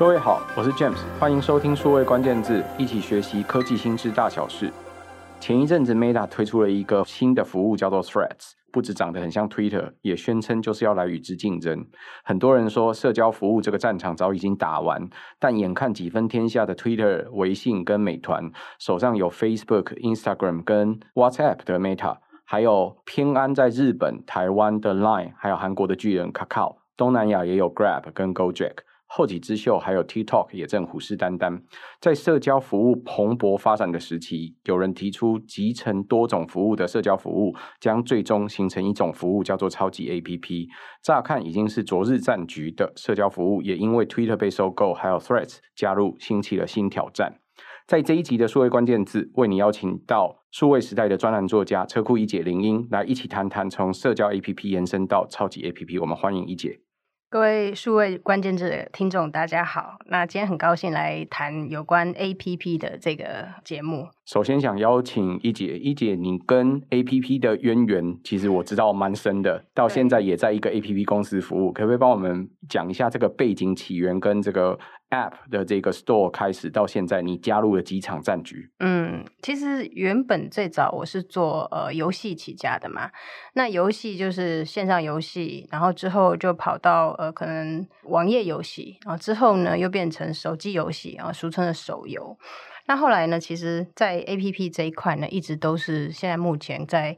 各位好，我是 James，欢迎收听数位关键字，一起学习科技新知大小事。前一阵子 Meta 推出了一个新的服务，叫做 Threads，不止长得很像 Twitter，也宣称就是要来与之竞争。很多人说社交服务这个战场早已经打完，但眼看几分天下的 Twitter、微信跟美团手上有 Facebook、Instagram 跟 WhatsApp 的 Meta，还有偏安在日本、台湾的 Line，还有韩国的巨人 Kakao，东南亚也有 Grab 跟 Gojek。后起之秀还有 TikTok 也正虎视眈眈，在社交服务蓬勃发展的时期，有人提出集成多种服务的社交服务将最终形成一种服务，叫做超级 APP。乍看已经是昨日战局的社交服务，也因为 Twitter 被收购，还有 Threads 加入，兴起了新挑战。在这一集的数位关键字，为你邀请到数位时代的专栏作家车库一姐铃音来一起谈谈从社交 APP 延伸到超级 APP。我们欢迎一姐。各位数位关键字听众，大家好。那今天很高兴来谈有关 APP 的这个节目。首先想邀请一姐，一姐你跟 APP 的渊源，其实我知道蛮深的，到现在也在一个 APP 公司服务，可不可以帮我们讲一下这个背景起源跟这个？App 的这个 Store 开始到现在，你加入了几场战局？嗯，其实原本最早我是做呃游戏起家的嘛，那游戏就是线上游戏，然后之后就跑到呃可能网页游戏，然后之后呢又变成手机游戏啊，俗称的手游。那后来呢，其实，在 APP 这一块呢，一直都是现在目前在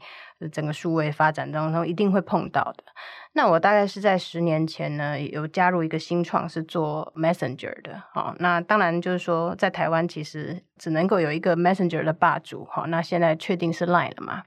整个数位发展当中一定会碰到的。那我大概是在十年前呢，有加入一个新创，是做 Messenger 的。好，那当然就是说，在台湾其实只能够有一个 Messenger 的霸主。好，那现在确定是 Line 了嘛？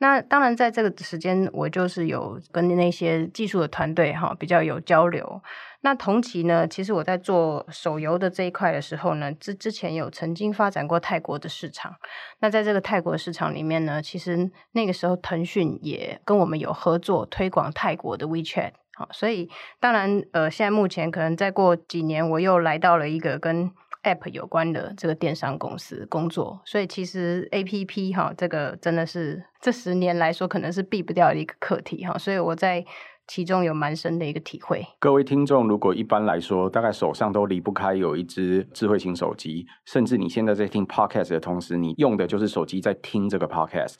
那当然，在这个时间，我就是有跟那些技术的团队哈比较有交流。那同期呢，其实我在做手游的这一块的时候呢，之之前有曾经发展过泰国的市场。那在这个泰国市场里面呢，其实那个时候腾讯也跟我们有合作推广泰国的 WeChat。好，所以当然呃，现在目前可能再过几年，我又来到了一个跟 App 有关的这个电商公司工作，所以其实 APP 哈，这个真的是这十年来说可能是避不掉的一个课题哈，所以我在其中有蛮深的一个体会。各位听众，如果一般来说，大概手上都离不开有一支智慧型手机，甚至你现在在听 Podcast 的同时，你用的就是手机在听这个 Podcast。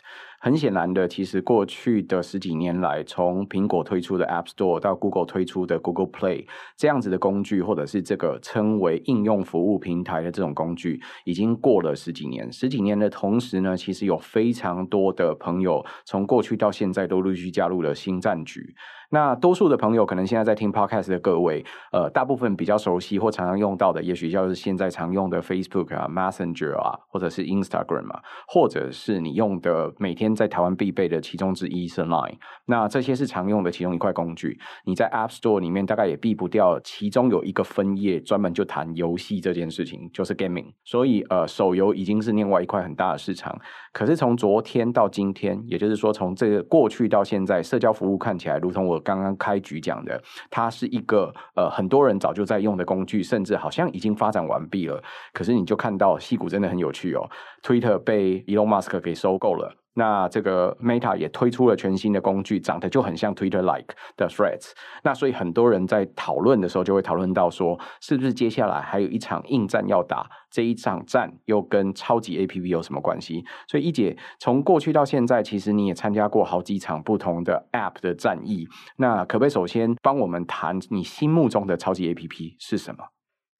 很显然的，其实过去的十几年来，从苹果推出的 App Store 到 Google 推出的 Google Play 这样子的工具，或者是这个称为应用服务平台的这种工具，已经过了十几年。十几年的同时呢，其实有非常多的朋友从过去到现在都陆续加入了新战局。那多数的朋友可能现在在听 Podcast 的各位，呃，大部分比较熟悉或常常用到的，也许就是现在常用的 Facebook 啊、Messenger 啊，或者是 Instagram 啊，或者是你用的每天在台湾必备的其中之一是 Line。那这些是常用的其中一块工具。你在 App Store 里面大概也避不掉，其中有一个分页专门就谈游戏这件事情，就是 Gaming。所以呃，手游已经是另外一块很大的市场。可是从昨天到今天，也就是说从这个过去到现在，社交服务看起来如同我刚刚开局讲的，它是一个呃很多人早就在用的工具，甚至好像已经发展完毕了。可是你就看到戏骨真的很有趣哦，Twitter 被 Elon Musk 给收购了。那这个 Meta 也推出了全新的工具，长得就很像 Twitter-like 的 Threads。那所以很多人在讨论的时候，就会讨论到说，是不是接下来还有一场硬战要打？这一场战又跟超级 APP 有什么关系？所以一姐从过去到现在，其实你也参加过好几场不同的 App 的战役。那可不可以首先帮我们谈你心目中的超级 APP 是什么？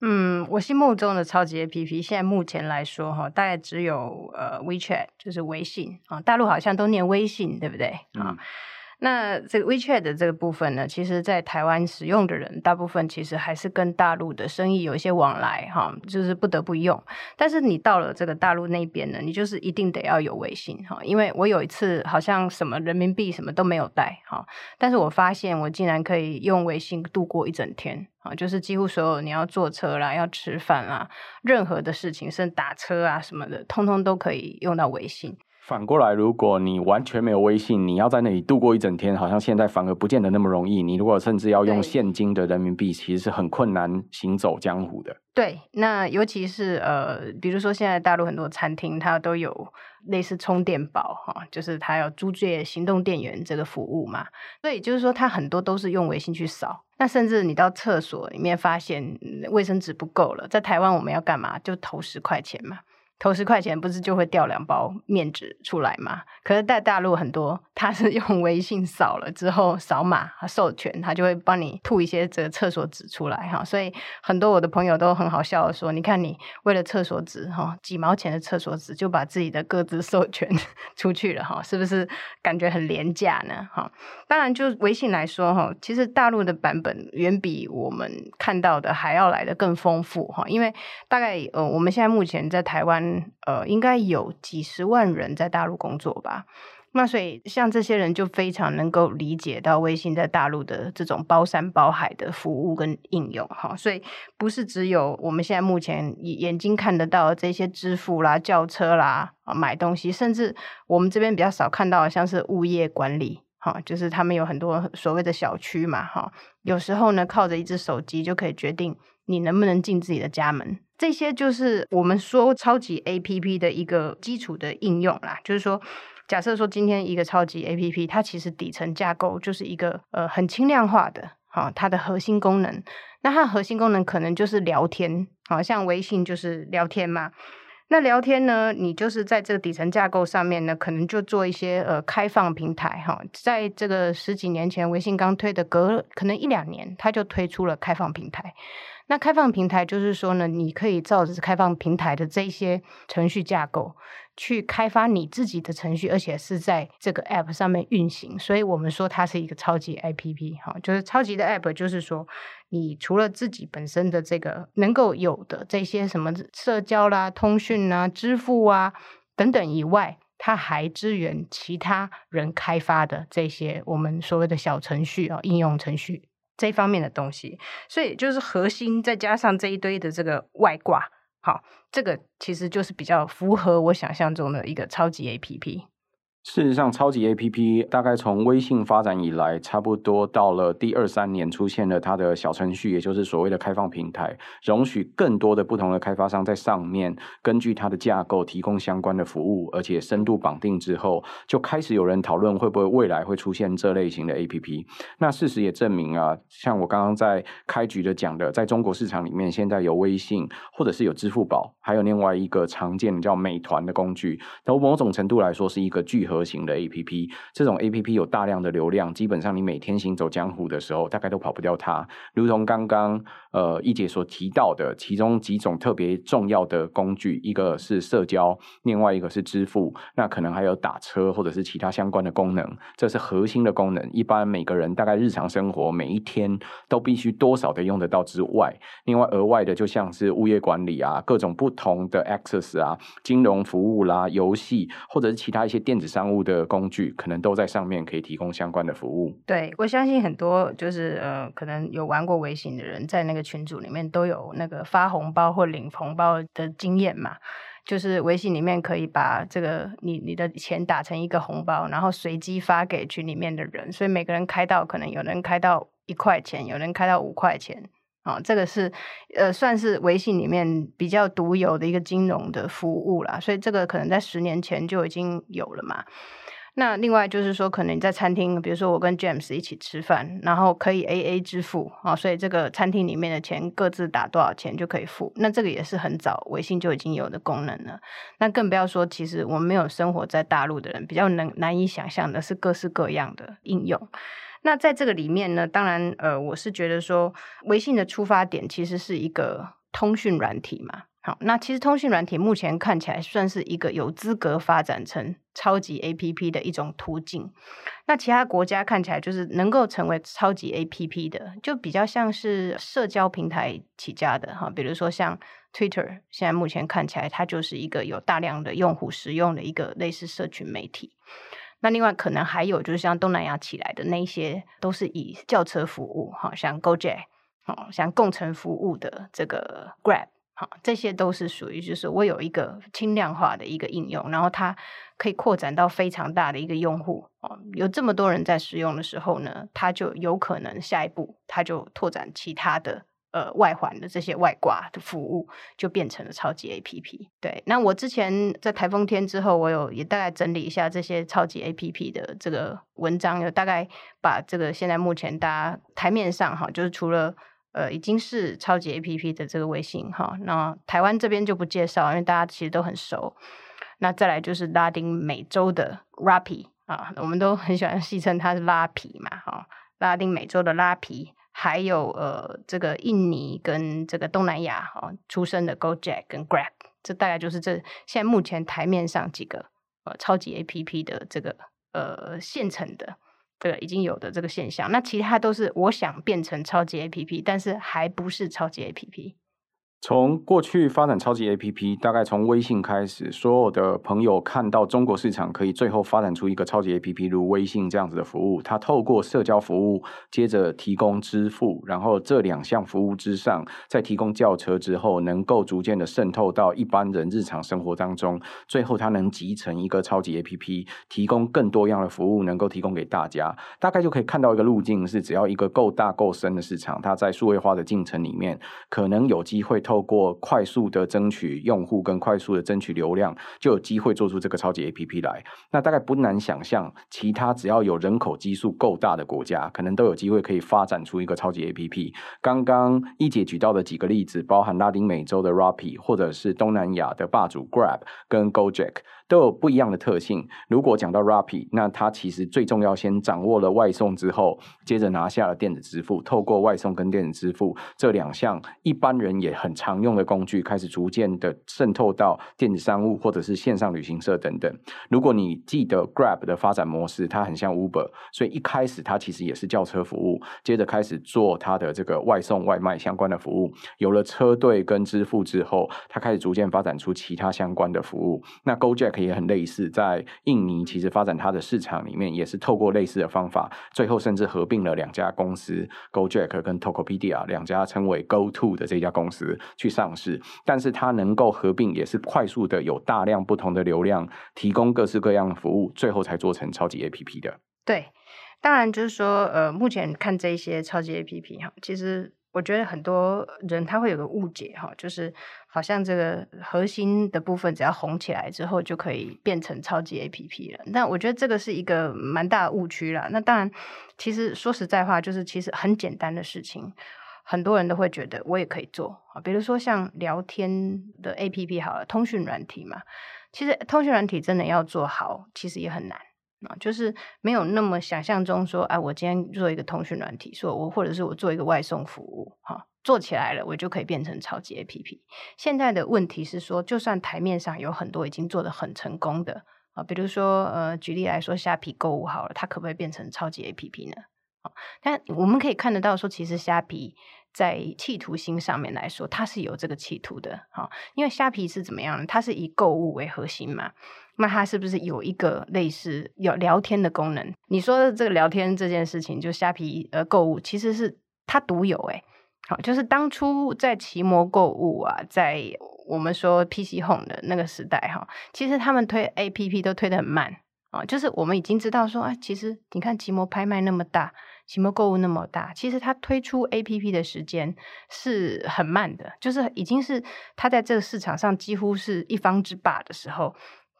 嗯，我心目中的超级 APP，现在目前来说哈，大概只有呃 WeChat，就是微信啊，大陆好像都念微信，对不对啊？嗯那这个 WeChat 的这个部分呢，其实，在台湾使用的人，大部分其实还是跟大陆的生意有一些往来，哈，就是不得不用。但是你到了这个大陆那边呢，你就是一定得要有微信，哈，因为我有一次好像什么人民币什么都没有带，哈，但是我发现我竟然可以用微信度过一整天，啊，就是几乎所有你要坐车啦、要吃饭啦，任何的事情，甚至打车啊什么的，通通都可以用到微信。反过来，如果你完全没有微信，你要在那里度过一整天，好像现在反而不见得那么容易。你如果甚至要用现金的人民币，其实是很困难行走江湖的。对，那尤其是呃，比如说现在大陆很多餐厅，它都有类似充电宝哈，就是它要租借行动电源这个服务嘛。所以就是说，它很多都是用微信去扫。那甚至你到厕所里面发现卫生纸不够了，在台湾我们要干嘛？就投十块钱嘛。投十块钱不是就会掉两包面纸出来吗？可是在大陆很多，他是 用微信扫了之后扫码授权，他就会帮你吐一些这个厕所纸出来哈。所以很多我的朋友都很好笑的说：“你看你为了厕所纸哈，几毛钱的厕所纸就把自己的个资授权 出去了哈，是不是感觉很廉价呢？哈，当然就微信来说哈，其实大陆的版本远比我们看到的还要来的更丰富哈，因为大概呃我们现在目前在台湾。呃，应该有几十万人在大陆工作吧？那所以像这些人就非常能够理解到微信在大陆的这种包山包海的服务跟应用哈。所以不是只有我们现在目前眼睛看得到这些支付啦、叫车啦、买东西，甚至我们这边比较少看到，像是物业管理哈，就是他们有很多所谓的小区嘛哈，有时候呢靠着一只手机就可以决定你能不能进自己的家门。这些就是我们说超级 APP 的一个基础的应用啦，就是说，假设说今天一个超级 APP，它其实底层架构就是一个呃很轻量化的，好，它的核心功能，那它的核心功能可能就是聊天，好像微信就是聊天嘛。那聊天呢，你就是在这个底层架构上面呢，可能就做一些呃开放平台哈，在这个十几年前，微信刚推的隔可能一两年，它就推出了开放平台。那开放平台就是说呢，你可以照着开放平台的这些程序架构去开发你自己的程序，而且是在这个 App 上面运行。所以我们说它是一个超级 APP 哈，就是超级的 App，就是说你除了自己本身的这个能够有的这些什么社交啦、通讯啊、支付啊等等以外，它还支援其他人开发的这些我们所谓的小程序啊、应用程序。这方面的东西，所以就是核心，再加上这一堆的这个外挂，好，这个其实就是比较符合我想象中的一个超级 APP。事实上，超级 APP 大概从微信发展以来，差不多到了第二三年，出现了它的小程序，也就是所谓的开放平台，容许更多的不同的开发商在上面根据它的架构提供相关的服务，而且深度绑定之后，就开始有人讨论会不会未来会出现这类型的 APP。那事实也证明啊，像我刚刚在开局的讲的，在中国市场里面，现在有微信，或者是有支付宝，还有另外一个常见的叫美团的工具，从某种程度来说是一个聚合。核型的 APP，这种 APP 有大量的流量，基本上你每天行走江湖的时候，大概都跑不掉它。如同刚刚呃一姐所提到的，其中几种特别重要的工具，一个是社交，另外一个是支付，那可能还有打车或者是其他相关的功能，这是核心的功能。一般每个人大概日常生活每一天都必须多少的用得到之外，另外额外的就像是物业管理啊，各种不同的 Access 啊，金融服务啦、游戏或者是其他一些电子商。商务的工具可能都在上面，可以提供相关的服务。对，我相信很多就是呃，可能有玩过微信的人，在那个群组里面都有那个发红包或领红包的经验嘛。就是微信里面可以把这个你你的钱打成一个红包，然后随机发给群里面的人，所以每个人开到可能有人开到一块钱，有人开到五块钱。啊、哦，这个是呃，算是微信里面比较独有的一个金融的服务啦，所以这个可能在十年前就已经有了嘛。那另外就是说，可能你在餐厅，比如说我跟 James 一起吃饭，然后可以 AA 支付啊、哦，所以这个餐厅里面的钱各自打多少钱就可以付。那这个也是很早微信就已经有的功能了。那更不要说，其实我们没有生活在大陆的人，比较能难以想象的是各式各样的应用。那在这个里面呢，当然，呃，我是觉得说，微信的出发点其实是一个通讯软体嘛。好，那其实通讯软体目前看起来算是一个有资格发展成超级 APP 的一种途径。那其他国家看起来就是能够成为超级 APP 的，就比较像是社交平台起家的哈，比如说像 Twitter，现在目前看起来它就是一个有大量的用户使用的一个类似社群媒体。那另外可能还有就是像东南亚起来的那一些，都是以轿车服务，哈，像 GoJ，哦，像共乘服务的这个 Grab，哈，这些都是属于就是我有一个轻量化的一个应用，然后它可以扩展到非常大的一个用户，哦，有这么多人在使用的时候呢，它就有可能下一步它就拓展其他的呃，外环的这些外挂的服务就变成了超级 APP。对，那我之前在台风天之后，我有也大概整理一下这些超级 APP 的这个文章，有大概把这个现在目前大家台面上哈，就是除了呃已经是超级 APP 的这个微信哈，那台湾这边就不介绍，因为大家其实都很熟。那再来就是拉丁美洲的 Rappi 啊，我们都很喜欢戏称它是拉皮嘛哈，拉丁美洲的拉皮。还有呃，这个印尼跟这个东南亚哈、哦、出生的 Gojek 跟 Grab，这大概就是这现在目前台面上几个呃超级 APP 的这个呃现成的对已经有的这个现象。那其他都是我想变成超级 APP，但是还不是超级 APP。从过去发展超级 APP，大概从微信开始，所有的朋友看到中国市场可以最后发展出一个超级 APP，如微信这样子的服务，它透过社交服务，接着提供支付，然后这两项服务之上，再提供轿车之后，能够逐渐的渗透到一般人日常生活当中，最后它能集成一个超级 APP，提供更多样的服务，能够提供给大家。大概就可以看到一个路径是，只要一个够大够深的市场，它在数位化的进程里面，可能有机会透透过快速的争取用户跟快速的争取流量，就有机会做出这个超级 APP 来。那大概不难想象，其他只要有人口基数够大的国家，可能都有机会可以发展出一个超级 APP。刚刚一姐举到的几个例子，包含拉丁美洲的 Rappi，或者是东南亚的霸主 Grab 跟 Gojek。都有不一样的特性。如果讲到 Rappi，那它其实最重要，先掌握了外送之后，接着拿下了电子支付。透过外送跟电子支付这两项一般人也很常用的工具，开始逐渐的渗透到电子商务或者是线上旅行社等等。如果你记得 Grab 的发展模式，它很像 Uber，所以一开始它其实也是叫车服务，接着开始做它的这个外送外卖相关的服务。有了车队跟支付之后，它开始逐渐发展出其他相关的服务。那 GoJack 也很类似，在印尼其实发展它的市场里面，也是透过类似的方法，最后甚至合并了两家公司 GoJack 跟 Tokopedia 两家称为 GoTo 的这家公司去上市。但是它能够合并，也是快速的有大量不同的流量，提供各式各样的服务，最后才做成超级 APP 的。对，当然就是说，呃，目前看这些超级 APP 哈，其实。我觉得很多人他会有个误解哈，就是好像这个核心的部分只要红起来之后就可以变成超级 APP 了。但我觉得这个是一个蛮大的误区啦。那当然，其实说实在话，就是其实很简单的事情，很多人都会觉得我也可以做啊。比如说像聊天的 APP 好了，通讯软体嘛，其实通讯软体真的要做好，其实也很难。就是没有那么想象中说，哎，我今天做一个通讯软体，说我或者是我做一个外送服务，哈，做起来了，我就可以变成超级 APP。现在的问题是说，就算台面上有很多已经做得很成功的啊，比如说呃，举例来说，虾皮购物好了，它可不可以变成超级 APP 呢？啊，但我们可以看得到说，其实虾皮在企图心上面来说，它是有这个企图的，哈，因为虾皮是怎么样？它是以购物为核心嘛。那它是不是有一个类似有聊天的功能？你说的这个聊天这件事情，就虾皮呃购物，其实是它独有诶。好，就是当初在奇摩购物啊，在我们说 PC Home 的那个时代哈，其实他们推 APP 都推得很慢啊。就是我们已经知道说啊，其实你看奇摩拍卖那么大，奇摩购物那么大，其实它推出 APP 的时间是很慢的，就是已经是它在这个市场上几乎是一方之霸的时候。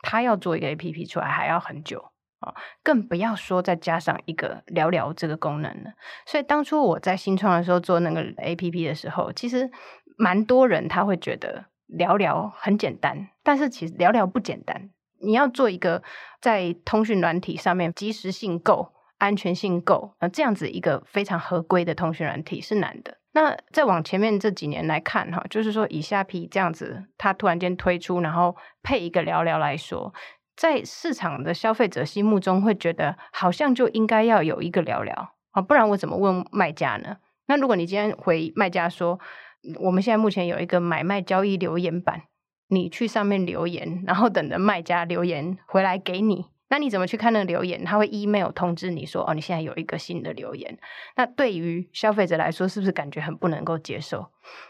它要做一个 APP 出来还要很久啊，更不要说再加上一个聊聊这个功能了。所以当初我在新创的时候做那个 APP 的时候，其实蛮多人他会觉得聊聊很简单，但是其实聊聊不简单。你要做一个在通讯软体上面即时性够、安全性够，那，这样子一个非常合规的通讯软体是难的。那再往前面这几年来看，哈，就是说以下皮这样子，它突然间推出，然后配一个聊聊来说，在市场的消费者心目中会觉得，好像就应该要有一个聊聊啊，不然我怎么问卖家呢？那如果你今天回卖家说，我们现在目前有一个买卖交易留言板，你去上面留言，然后等着卖家留言回来给你。那你怎么去看那个留言？他会 email 通知你说，哦，你现在有一个新的留言。那对于消费者来说，是不是感觉很不能够接受？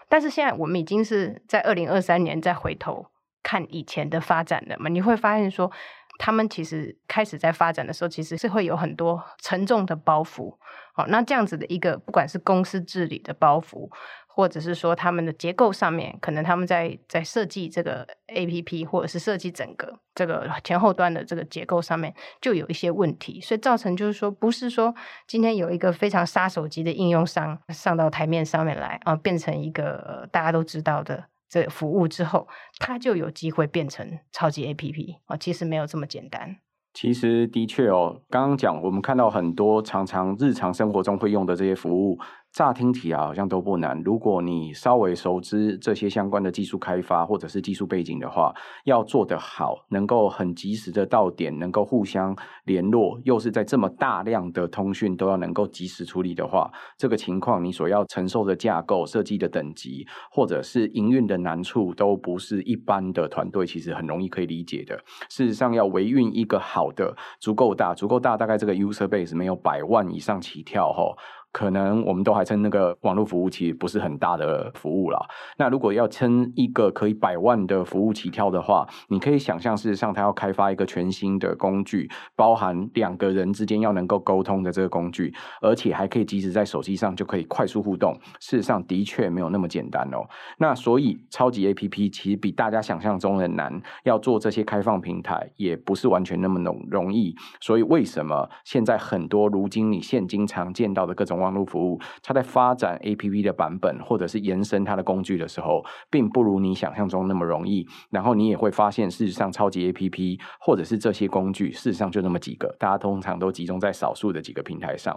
但是现在我们已经是在二零二三年再回头看以前的发展了嘛？你会发现说，他们其实开始在发展的时候，其实是会有很多沉重的包袱。好，那这样子的一个，不管是公司治理的包袱，或者是说他们的结构上面，可能他们在在设计这个 APP，或者是设计整个这个前后端的这个结构上面，就有一些问题，所以造成就是说，不是说今天有一个非常杀手级的应用商上到台面上面来啊，变成一个大家都知道的这个服务之后，它就有机会变成超级 APP 啊，其实没有这么简单。其实的确哦，刚刚讲我们看到很多常常日常生活中会用的这些服务。乍听起来好像都不难，如果你稍微熟知这些相关的技术开发或者是技术背景的话，要做得好，能够很及时的到点，能够互相联络，又是在这么大量的通讯都要能够及时处理的话，这个情况你所要承受的架构设计的等级，或者是营运的难处，都不是一般的团队其实很容易可以理解的。事实上，要维运一个好的、足够大、足够大，大概这个 user base 没有百万以上起跳吼。可能我们都还称那个网络服务其实不是很大的服务啦。那如果要称一个可以百万的服务起跳的话，你可以想象，事实上它要开发一个全新的工具，包含两个人之间要能够沟通的这个工具，而且还可以即使在手机上就可以快速互动。事实上的确没有那么简单哦。那所以超级 APP 其实比大家想象中的难，要做这些开放平台也不是完全那么容容易。所以为什么现在很多如今你现今常见到的各种网络服务，它在发展 APP 的版本，或者是延伸它的工具的时候，并不如你想象中那么容易。然后你也会发现，事实上，超级 APP 或者是这些工具，事实上就那么几个，大家通常都集中在少数的几个平台上。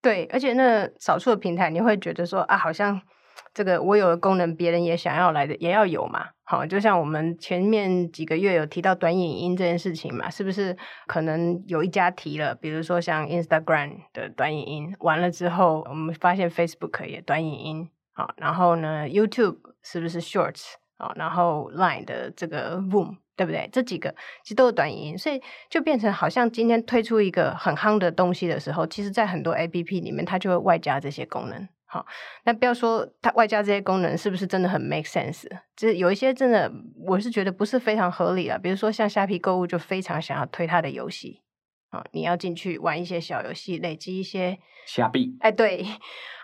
对，而且那少数的平台，你会觉得说啊，好像。这个我有的功能，别人也想要来的，也要有嘛。好，就像我们前面几个月有提到短影音这件事情嘛，是不是？可能有一家提了，比如说像 Instagram 的短影音，完了之后，我们发现 Facebook 也短影音。好，然后呢，YouTube 是不是 Shorts？啊，然后 Line 的这个 Boom，对不对？这几个其实都是短影音，所以就变成好像今天推出一个很夯的东西的时候，其实在很多 APP 里面，它就会外加这些功能。好，那不要说它外加这些功能是不是真的很 make sense？就是有一些真的，我是觉得不是非常合理啊。比如说像虾皮购物就非常想要推它的游戏，啊，你要进去玩一些小游戏，累积一些虾币。哎，对，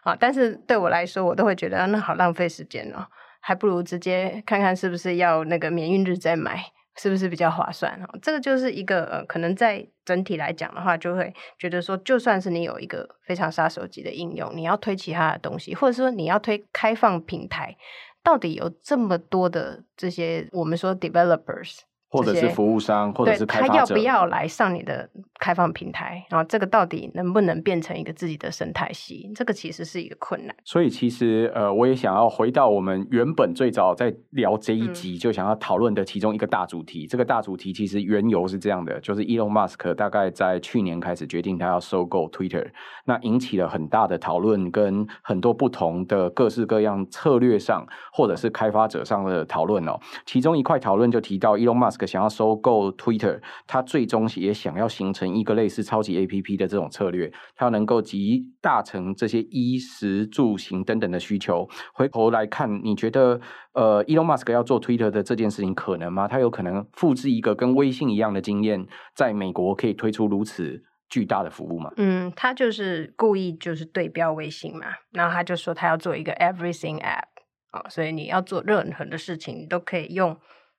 啊，但是对我来说，我都会觉得那好浪费时间哦，还不如直接看看是不是要那个免运日再买。是不是比较划算？这个就是一个呃，可能在整体来讲的话，就会觉得说，就算是你有一个非常杀手级的应用，你要推其他的东西，或者说你要推开放平台，到底有这么多的这些我们说 developers。或者是服务商，或者是开发者，他要不要来上你的开放平台？然后这个到底能不能变成一个自己的生态系？这个其实是一个困难。所以其实呃，我也想要回到我们原本最早在聊这一集就想要讨论的其中一个大主题。嗯、这个大主题其实缘由是这样的，就是 Elon Musk 大概在去年开始决定他要收购 Twitter，那引起了很大的讨论，跟很多不同的各式各样策略上或者是开发者上的讨论哦。其中一块讨论就提到 Elon Musk。想要收购 Twitter，他最终也想要形成一个类似超级 APP 的这种策略，它能够集大成这些衣食住行等等的需求。回头来看，你觉得呃，Elon Musk 要做 Twitter 的这件事情可能吗？他有可能复制一个跟微信一样的经验，在美国可以推出如此巨大的服务吗？嗯，他就是故意就是对标微信嘛，然后他就说他要做一个 Everything App 啊，所以你要做任何的事情，你都可以用。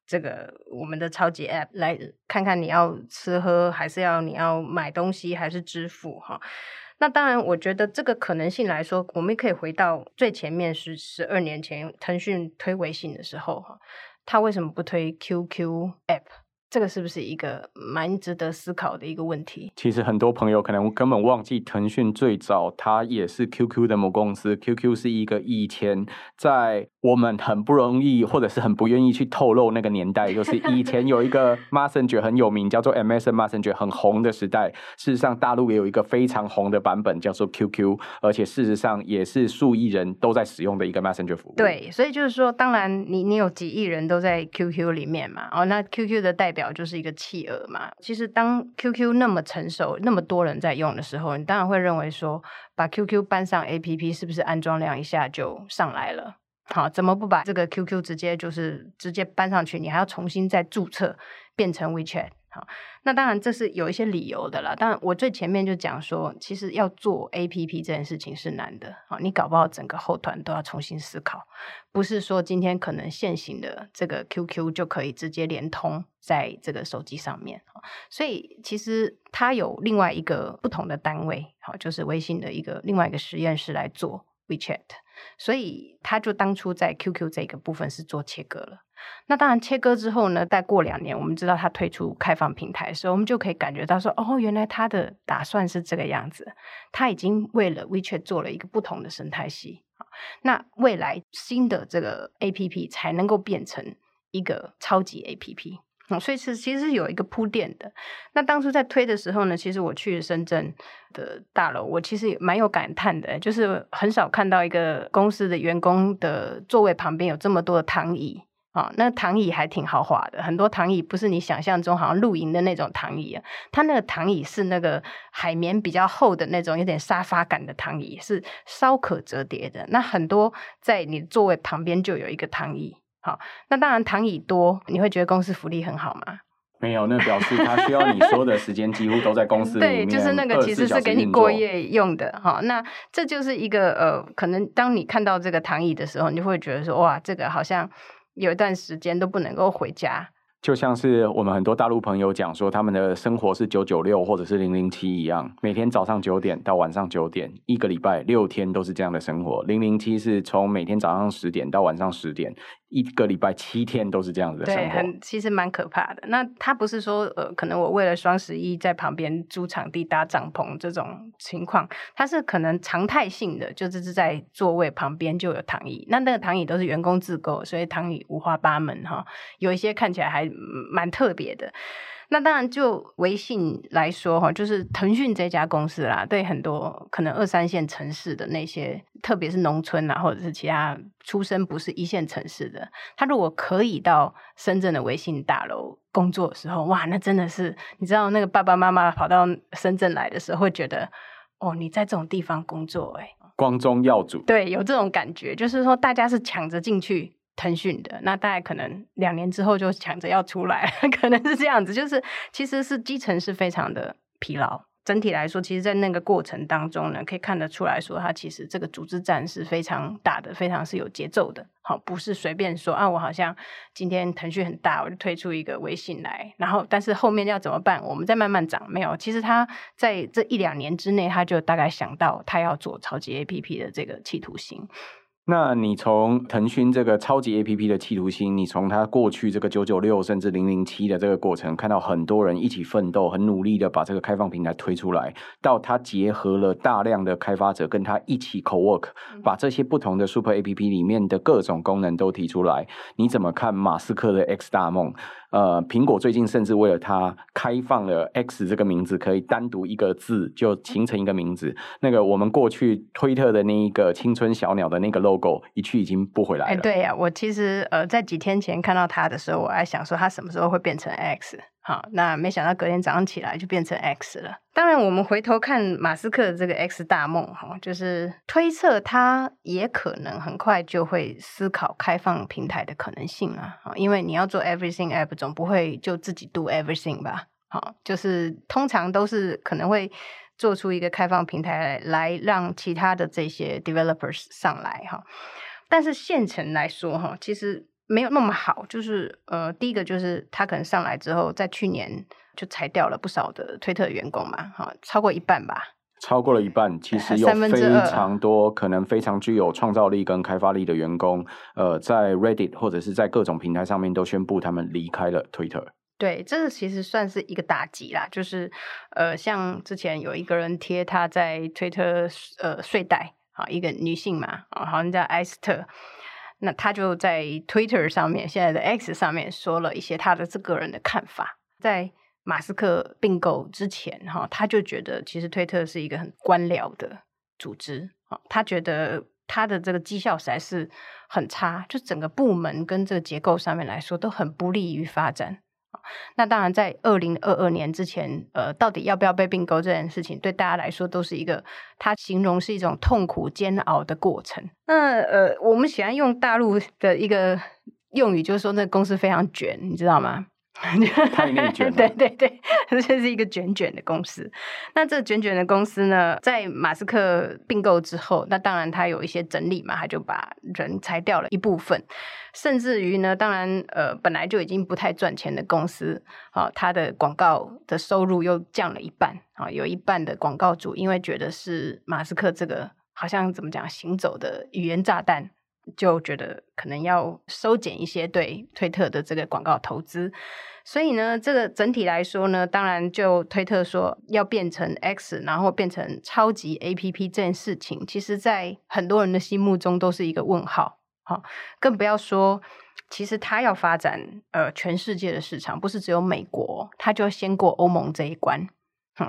这个我们的超级 App 来看看你要吃喝，还是要你要买东西，还是支付哈？那当然，我觉得这个可能性来说，我们可以回到最前面是十二年前腾讯推微信的时候哈，他为什么不推 QQ App？这个是不是一个蛮值得思考的一个问题？其实很多朋友可能根本忘记，腾讯最早它也是 QQ 的母公司。QQ 是一个以前在我们很不容易或者是很不愿意去透露那个年代，就是以前有一个 Messenger 很有名，叫做 MSN Messenger 很红的时代。事实上，大陆也有一个非常红的版本，叫做 QQ，而且事实上也是数亿人都在使用的一个 Messenger 服务。对，所以就是说，当然你你有几亿人都在 QQ 里面嘛，哦，那 QQ 的代表。表就是一个企鹅嘛。其实当 QQ 那么成熟，那么多人在用的时候，你当然会认为说，把 QQ 搬上 APP 是不是安装量一下就上来了？好，怎么不把这个 QQ 直接就是直接搬上去？你还要重新再注册变成 WeChat 好，那当然这是有一些理由的啦。当然，我最前面就讲说，其实要做 APP 这件事情是难的。啊，你搞不好整个后端都要重新思考，不是说今天可能现行的这个 QQ 就可以直接连通在这个手机上面。所以其实它有另外一个不同的单位，好，就是微信的一个另外一个实验室来做 WeChat。所以他就当初在 QQ 这个部分是做切割了。那当然切割之后呢，再过两年，我们知道他推出开放平台的时候，我们就可以感觉到说，哦，原来他的打算是这个样子。他已经为了 WeChat 做了一个不同的生态系。那未来新的这个 APP 才能够变成一个超级 APP。所以是其实是有一个铺垫的。那当初在推的时候呢，其实我去深圳的大楼，我其实也蛮有感叹的，就是很少看到一个公司的员工的座位旁边有这么多的躺椅啊。那躺椅还挺豪华的，很多躺椅不是你想象中好像露营的那种躺椅啊，它那个躺椅是那个海绵比较厚的那种，有点沙发感的躺椅，是稍可折叠的。那很多在你座位旁边就有一个躺椅。好，那当然躺椅多，你会觉得公司福利很好吗？没有，那表示他需要你 所有的时间几乎都在公司里面。对，就是那个其实是给你过夜用的哈。那这就是一个呃，可能当你看到这个躺椅的时候，你就会觉得说哇，这个好像有一段时间都不能够回家。就像是我们很多大陆朋友讲说，他们的生活是九九六或者是零零七一样，每天早上九点到晚上九点，一个礼拜六天都是这样的生活。零零七是从每天早上十点到晚上十点。一个礼拜七天都是这样子的生活，对，很其实蛮可怕的。那他不是说呃，可能我为了双十一在旁边租场地搭帐篷这种情况，他是可能常态性的，就是是在座位旁边就有躺椅。那那个躺椅都是员工自购，所以躺椅五花八门哈，有一些看起来还蛮特别的。那当然，就微信来说哈，就是腾讯这家公司啦，对很多可能二三线城市的那些，特别是农村啊，或者是其他出身不是一线城市的，他如果可以到深圳的微信大楼工作的时候，哇，那真的是你知道，那个爸爸妈妈跑到深圳来的时候，会觉得哦，你在这种地方工作，欸，诶，光宗耀祖，对，有这种感觉，就是说大家是抢着进去。腾讯的，那大概可能两年之后就抢着要出来，可能是这样子。就是其实是基层是非常的疲劳。整体来说，其实，在那个过程当中呢，可以看得出来说，它其实这个组织战是非常大的，非常是有节奏的。好，不是随便说啊，我好像今天腾讯很大，我就推出一个微信来，然后但是后面要怎么办？我们再慢慢涨。没有，其实他在这一两年之内，他就大概想到他要做超级 APP 的这个企图心。那你从腾讯这个超级 APP 的企图心，你从它过去这个九九六甚至零零七的这个过程，看到很多人一起奋斗，很努力的把这个开放平台推出来，到它结合了大量的开发者跟它一起 co-work，把这些不同的 super APP 里面的各种功能都提出来，你怎么看马斯克的 X 大梦？呃，苹果最近甚至为了它开放了 X 这个名字，可以单独一个字就形成一个名字。那个我们过去推特的那一个青春小鸟的那个 logo 一去已经不回来了。哎，对呀，我其实呃在几天前看到它的时候，我还想说它什么时候会变成 X。好，那没想到隔天早上起来就变成 X 了。当然，我们回头看马斯克的这个 X 大梦，哈，就是推测他也可能很快就会思考开放平台的可能性啊。因为你要做 Everything App，总不会就自己 do everything 吧？好，就是通常都是可能会做出一个开放平台来，来让其他的这些 developers 上来哈。但是现成来说哈，其实。没有那么好，就是呃，第一个就是他可能上来之后，在去年就裁掉了不少的推特员工嘛，哈，超过一半吧，超过了一半。其实有非常多可能非常具有创造力跟开发力的员工，呃，在 Reddit 或者是在各种平台上面都宣布他们离开了推特。对，这个其实算是一个打击啦，就是呃，像之前有一个人贴他在推特呃睡袋，啊，一个女性嘛，啊，好像叫艾斯特。那他就在 Twitter 上面，现在的 X 上面说了一些他的这个人的看法。在马斯克并购之前，哈，他就觉得其实推特是一个很官僚的组织，他觉得他的这个绩效实在是很差，就整个部门跟这个结构上面来说都很不利于发展。那当然，在二零二二年之前，呃，到底要不要被并购这件事情，对大家来说都是一个，它形容是一种痛苦煎熬的过程。那呃，我们喜欢用大陆的一个用语，就是说那公司非常卷，你知道吗？太内卷了。对 对对，这是一个卷卷的公司。那这卷卷的公司呢，在马斯克并购之后，那当然他有一些整理嘛，他就把人裁掉了一部分，甚至于呢，当然呃，本来就已经不太赚钱的公司，啊，他的广告的收入又降了一半啊，有一半的广告主因为觉得是马斯克这个好像怎么讲行走的语言炸弹。就觉得可能要收减一些对推特的这个广告投资，所以呢，这个整体来说呢，当然就推特说要变成 X，然后变成超级 APP 这件事情，其实在很多人的心目中都是一个问号。好，更不要说，其实他要发展呃全世界的市场，不是只有美国，他就要先过欧盟这一关。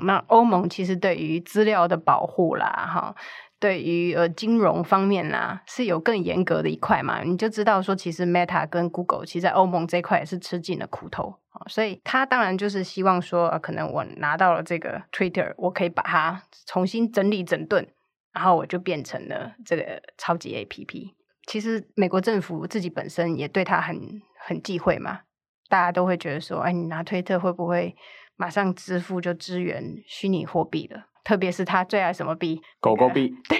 那欧盟其实对于资料的保护啦，哈。对于呃金融方面啦，是有更严格的一块嘛？你就知道说，其实 Meta 跟 Google 其实在欧盟这块也是吃尽了苦头，所以他当然就是希望说，呃，可能我拿到了这个 Twitter，我可以把它重新整理整顿，然后我就变成了这个超级 APP。其实美国政府自己本身也对他很很忌讳嘛，大家都会觉得说，哎，你拿推特会不会马上支付就支援虚拟货币了？特别是他最爱什么币？狗狗币。对，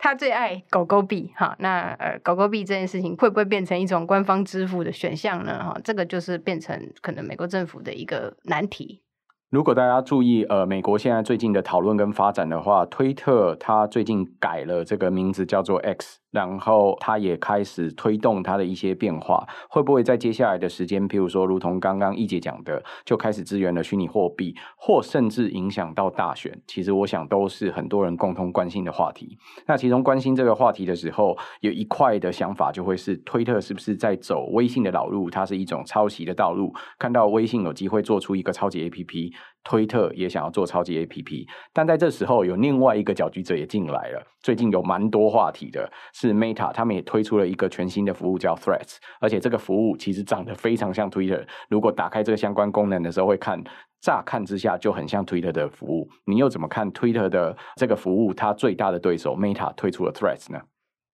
他最爱狗狗币。哈，那呃，狗狗币这件事情会不会变成一种官方支付的选项呢？哈，这个就是变成可能美国政府的一个难题。如果大家注意，呃，美国现在最近的讨论跟发展的话，推特它最近改了这个名字叫做 X。然后他也开始推动他的一些变化，会不会在接下来的时间，譬如说，如同刚刚易姐讲的，就开始支援了虚拟货币，或甚至影响到大选？其实我想都是很多人共同关心的话题。那其中关心这个话题的时候，有一块的想法就会是，推特是不是在走微信的老路？它是一种抄袭的道路。看到微信有机会做出一个超级 APP，推特也想要做超级 APP，但在这时候有另外一个搅局者也进来了。最近有蛮多话题的。是 Meta，他们也推出了一个全新的服务叫 Threads，而且这个服务其实长得非常像 Twitter。如果打开这个相关功能的时候，会看乍看之下就很像 Twitter 的服务。你又怎么看 Twitter 的这个服务？它最大的对手 Meta 推出了 Threads 呢？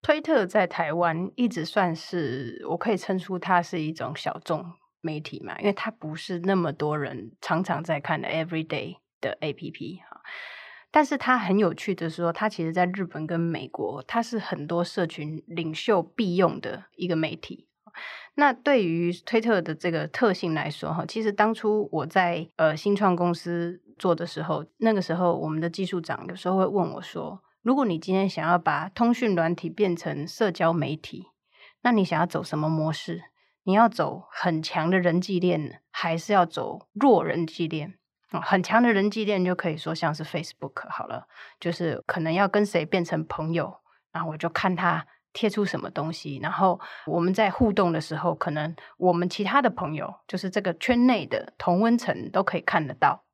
推特在台湾一直算是我可以称出它是一种小众媒体嘛，因为它不是那么多人常常在看的 Everyday 的 APP 哈。但是它很有趣的是说，它其实在日本跟美国，它是很多社群领袖必用的一个媒体。那对于推特的这个特性来说，哈，其实当初我在呃新创公司做的时候，那个时候我们的技术长有时候会问我说：“如果你今天想要把通讯软体变成社交媒体，那你想要走什么模式？你要走很强的人际链，还是要走弱人际链？”很强的人际链就可以说像是 Facebook 好了，就是可能要跟谁变成朋友，然后我就看他贴出什么东西，然后我们在互动的时候，可能我们其他的朋友，就是这个圈内的同温层都可以看得到。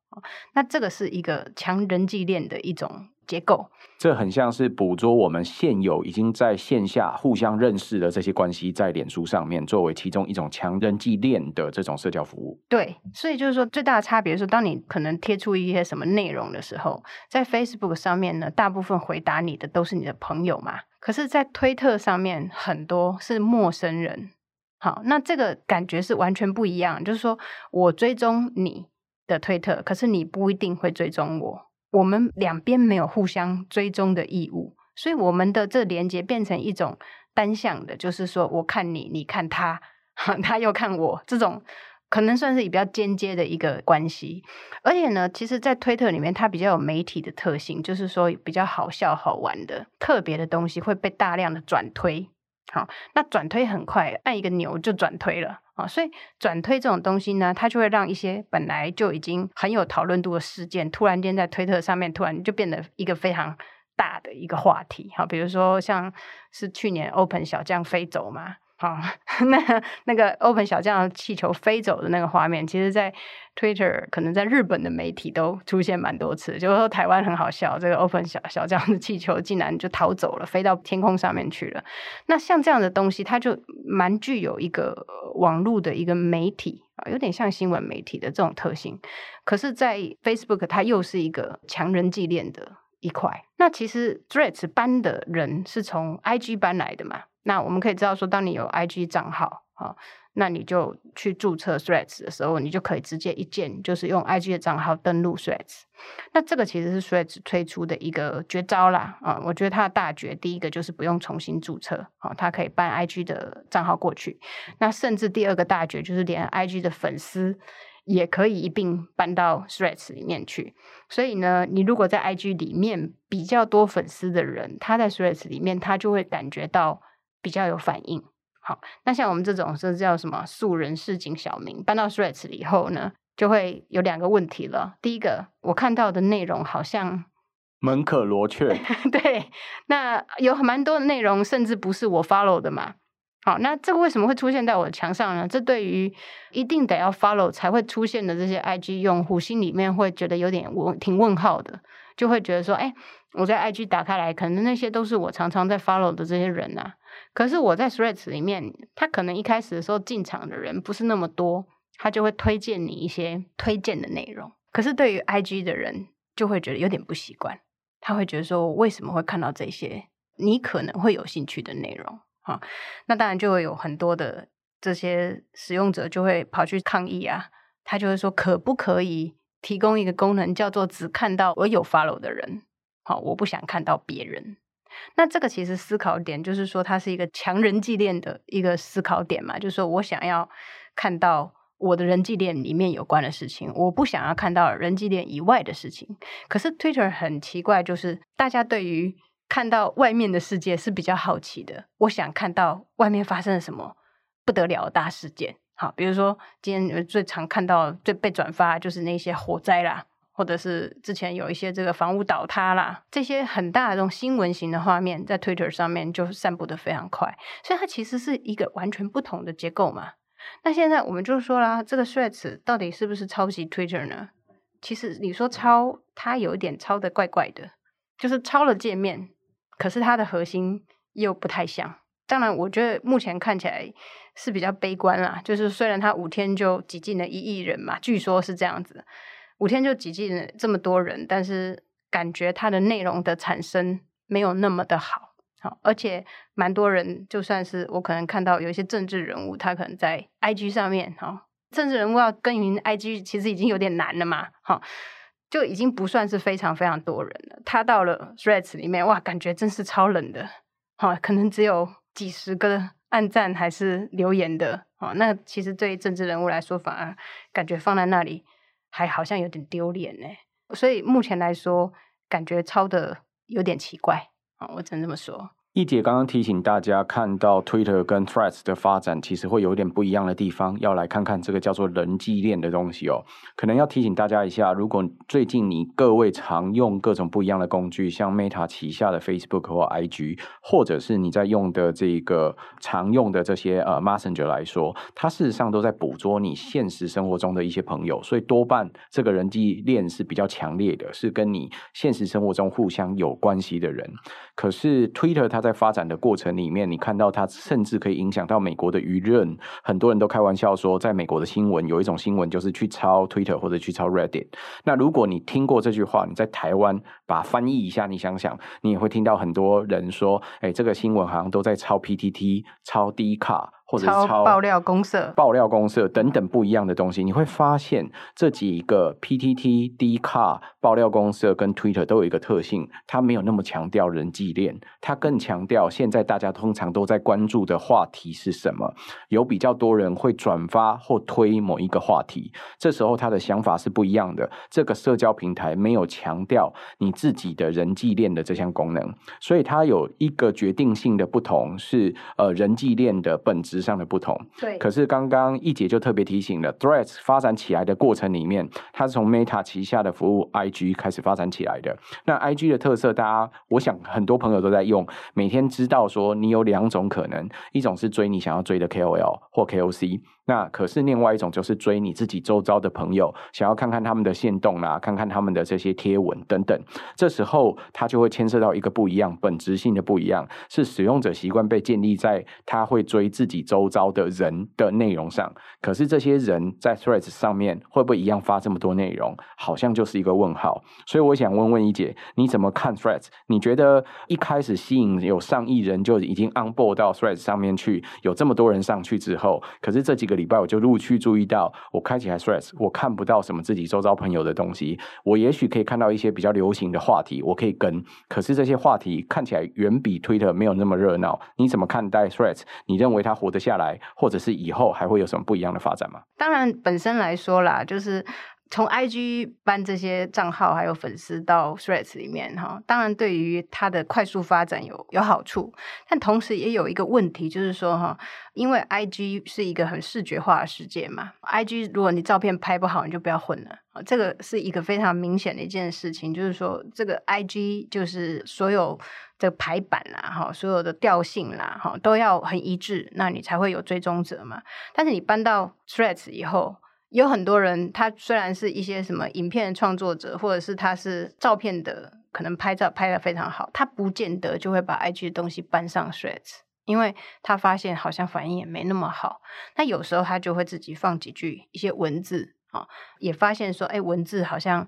那这个是一个强人际链的一种。结构，这很像是捕捉我们现有已经在线下互相认识的这些关系，在脸书上面作为其中一种强人际链的这种社交服务。对，所以就是说最大的差别是，当你可能贴出一些什么内容的时候，在 Facebook 上面呢，大部分回答你的都是你的朋友嘛。可是，在推特上面，很多是陌生人。好，那这个感觉是完全不一样。就是说我追踪你的推特，可是你不一定会追踪我。我们两边没有互相追踪的义务，所以我们的这连接变成一种单向的，就是说我看你，你看他，他又看我，这种可能算是比较间接的一个关系。而且呢，其实，在推特里面，它比较有媒体的特性，就是说比较好笑、好玩的、特别的东西会被大量的转推。好，那转推很快，按一个牛就转推了啊，所以转推这种东西呢，它就会让一些本来就已经很有讨论度的事件，突然间在推特上面突然就变得一个非常大的一个话题。好，比如说像是去年 Open 小将飞走嘛。好，那那个 Open 小将气球飞走的那个画面，其实，在 Twitter 可能在日本的媒体都出现蛮多次。就是说，台湾很好笑，这个 Open 小小将的气球竟然就逃走了，飞到天空上面去了。那像这样的东西，它就蛮具有一个网络的一个媒体啊，有点像新闻媒体的这种特性。可是，在 Facebook，它又是一个强人际链的一块。那其实 Threads 搬的人是从 IG 搬来的嘛？那我们可以知道说，当你有 IG 账号，啊，那你就去注册 Threads 的时候，你就可以直接一键就是用 IG 的账号登录 Threads。那这个其实是 Threads 推出的一个绝招啦，啊，我觉得它的大绝，第一个就是不用重新注册，啊，它可以办 IG 的账号过去。那甚至第二个大绝就是连 IG 的粉丝也可以一并搬到 Threads 里面去。所以呢，你如果在 IG 里面比较多粉丝的人，他在 Threads 里面他就会感觉到比较有反应。好，那像我们这种是叫什么素人市井小民，搬到 Threads 以后呢，就会有两个问题了。第一个，我看到的内容好像门可罗雀，对，那有蛮多的内容甚至不是我 follow 的嘛。好，那这个为什么会出现在我的墙上呢？这对于一定得要 follow 才会出现的这些 IG 用户，心里面会觉得有点问，挺问号的，就会觉得说，哎，我在 IG 打开来，可能那些都是我常常在 follow 的这些人呐、啊。可是我在 Threads 里面，他可能一开始的时候进场的人不是那么多，他就会推荐你一些推荐的内容。可是对于 IG 的人，就会觉得有点不习惯，他会觉得说，为什么会看到这些你可能会有兴趣的内容？啊，那当然就会有很多的这些使用者就会跑去抗议啊，他就会说，可不可以提供一个功能，叫做只看到我有 follow 的人？好，我不想看到别人。那这个其实思考点就是说，它是一个强人际链的一个思考点嘛，就是说我想要看到我的人际链里面有关的事情，我不想要看到人际链以外的事情。可是 Twitter 很奇怪，就是大家对于看到外面的世界是比较好奇的。我想看到外面发生了什么不得了的大事件，好，比如说今天最常看到、最被转发就是那些火灾啦。或者是之前有一些这个房屋倒塌啦，这些很大的这种新闻型的画面，在 Twitter 上面就散布的非常快，所以它其实是一个完全不同的结构嘛。那现在我们就说啦，这个 Threads 到底是不是抄袭 Twitter 呢？其实你说抄，它有一点抄的怪怪的，就是抄了界面，可是它的核心又不太像。当然，我觉得目前看起来是比较悲观啦，就是虽然他五天就挤进了一亿人嘛，据说是这样子。五天就挤进了这么多人，但是感觉它的内容的产生没有那么的好，好，而且蛮多人，就算是我可能看到有一些政治人物，他可能在 IG 上面，哈，政治人物要耕耘 IG，其实已经有点难了嘛，哈，就已经不算是非常非常多人了。他到了 Threads 里面，哇，感觉真是超冷的，哈，可能只有几十个暗赞还是留言的，哦，那其实对于政治人物来说，反而感觉放在那里。还好像有点丢脸呢，所以目前来说，感觉抄的有点奇怪啊，我只能这么说。易姐刚刚提醒大家，看到 Twitter 跟 Threads 的发展，其实会有点不一样的地方，要来看看这个叫做人际链的东西哦。可能要提醒大家一下，如果最近你各位常用各种不一样的工具，像 Meta 旗下的 Facebook 或 IG，或者是你在用的这个常用的这些呃 Messenger 来说，它事实上都在捕捉你现实生活中的一些朋友，所以多半这个人际链是比较强烈的，是跟你现实生活中互相有关系的人。可是 Twitter 它在在发展的过程里面，你看到它甚至可以影响到美国的舆论。很多人都开玩笑说，在美国的新闻有一种新闻就是去抄 Twitter 或者去抄 Reddit。那如果你听过这句话，你在台湾把它翻译一下，你想想，你也会听到很多人说：“哎，这个新闻好像都在抄 PTT、抄 D 卡。”或者抄爆料公社、爆料公社等等不一样的东西，你会发现这几个 PTT、Dcard、爆料公社跟 Twitter 都有一个特性，它没有那么强调人际链，它更强调现在大家通常都在关注的话题是什么。有比较多人会转发或推某一个话题，这时候他的想法是不一样的。这个社交平台没有强调你自己的人际链的这项功能，所以它有一个决定性的不同是呃人际链的本质上的不同，对。可是刚刚一姐就特别提醒了，Threads 发展起来的过程里面，它是从 Meta 旗下的服务 IG 开始发展起来的。那 IG 的特色，大家我想很多朋友都在用，每天知道说你有两种可能，一种是追你想要追的 KOL 或 KOC，那可是另外一种就是追你自己周遭的朋友，想要看看他们的线动啊，看看他们的这些贴文等等。这时候他就会牵涉到一个不一样，本质性的不一样，是使用者习惯被建立在他会追自己周遭的人的内容上。可是这些人在 Threads 上面会不会一样发这么多内容？好像就是一个问号。所以我想问问一姐，你怎么看 Threads？你觉得一开始吸引有上亿人就已经 on board 到 Threads 上面去，有这么多人上去之后，可是这几个。礼拜我就陆续注意到，我开起来 Threads，我看不到什么自己周遭朋友的东西。我也许可以看到一些比较流行的话题，我可以跟。可是这些话题看起来远比 Twitter 没有那么热闹。你怎么看待 Threads？你认为它活得下来，或者是以后还会有什么不一样的发展吗？当然，本身来说啦，就是。从 IG 搬这些账号还有粉丝到 Threads 里面哈，当然对于它的快速发展有有好处，但同时也有一个问题，就是说哈，因为 IG 是一个很视觉化的世界嘛，IG 如果你照片拍不好，你就不要混了，这个是一个非常明显的一件事情，就是说这个 IG 就是所有的排版啦哈，所有的调性啦哈都要很一致，那你才会有追踪者嘛。但是你搬到 Threads 以后，有很多人，他虽然是一些什么影片创作者，或者是他是照片的，可能拍照拍得非常好，他不见得就会把 IG 的东西搬上 Threads，因为他发现好像反应也没那么好。那有时候他就会自己放几句一些文字啊，也发现说，哎，文字好像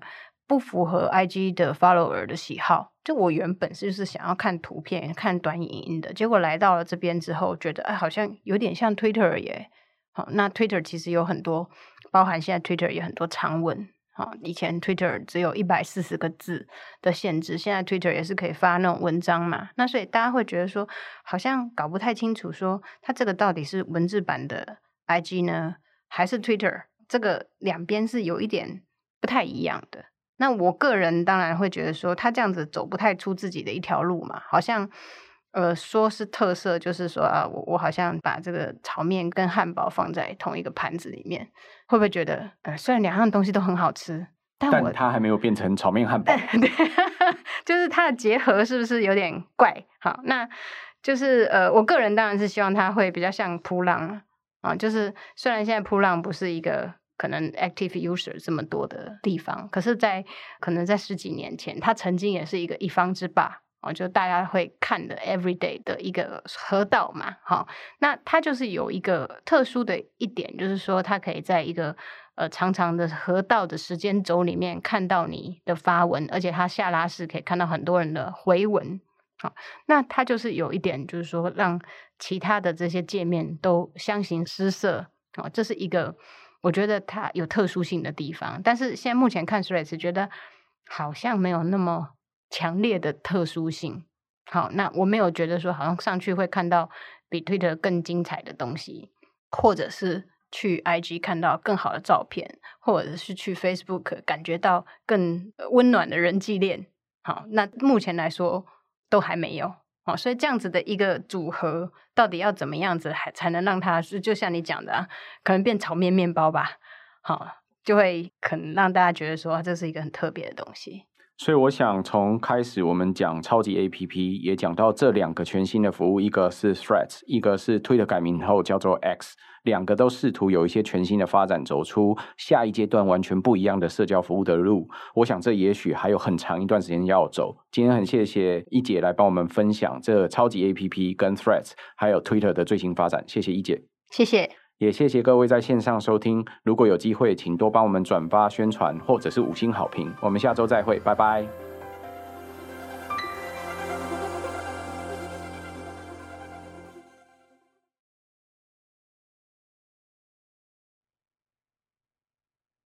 不符合 IG 的 follower 的喜好。就我原本是就是想要看图片、看短影音的，结果来到了这边之后，觉得哎，好像有点像 Twitter 耶。好，那 Twitter 其实有很多。包含现在 Twitter 也很多长文，啊，以前 Twitter 只有一百四十个字的限制，现在 Twitter 也是可以发那种文章嘛。那所以大家会觉得说，好像搞不太清楚，说它这个到底是文字版的 IG 呢，还是 Twitter？这个两边是有一点不太一样的。那我个人当然会觉得说，他这样子走不太出自己的一条路嘛，好像。呃，说是特色，就是说啊，我我好像把这个炒面跟汉堡放在同一个盘子里面，会不会觉得，呃，虽然两样东西都很好吃，但我但它还没有变成炒面汉堡，对，就是它的结合是不是有点怪？好，那就是呃，我个人当然是希望它会比较像扑浪啊，就是虽然现在扑浪不是一个可能 active user 这么多的地方，可是在可能在十几年前，它曾经也是一个一方之霸。哦，就大家会看的 everyday 的一个河道嘛，好，那它就是有一个特殊的一点，就是说它可以在一个呃长长的河道的时间轴里面看到你的发文，而且它下拉式可以看到很多人的回文，好，那它就是有一点，就是说让其他的这些界面都相形失色，哦，这是一个我觉得它有特殊性的地方，但是现在目前看 Threads 觉得好像没有那么。强烈的特殊性，好，那我没有觉得说好像上去会看到比 Twitter 更精彩的东西，或者是去 IG 看到更好的照片，或者是去 Facebook 感觉到更温暖的人际链。好，那目前来说都还没有。哦，所以这样子的一个组合，到底要怎么样子还才能让它是就像你讲的，可能变炒面面包吧？好，就会可能让大家觉得说这是一个很特别的东西。所以我想从开始我们讲超级 APP，也讲到这两个全新的服务，一个是 Threads，一个是 Twitter 改名后叫做 X，两个都试图有一些全新的发展，走出下一阶段完全不一样的社交服务的路。我想这也许还有很长一段时间要走。今天很谢谢一姐来帮我们分享这超级 APP 跟 Threads 还有 Twitter 的最新发展，谢谢一姐，谢谢。也谢谢各位在线上收听，如果有机会，请多帮我们转发宣传，或者是五星好评。我们下周再会，拜拜。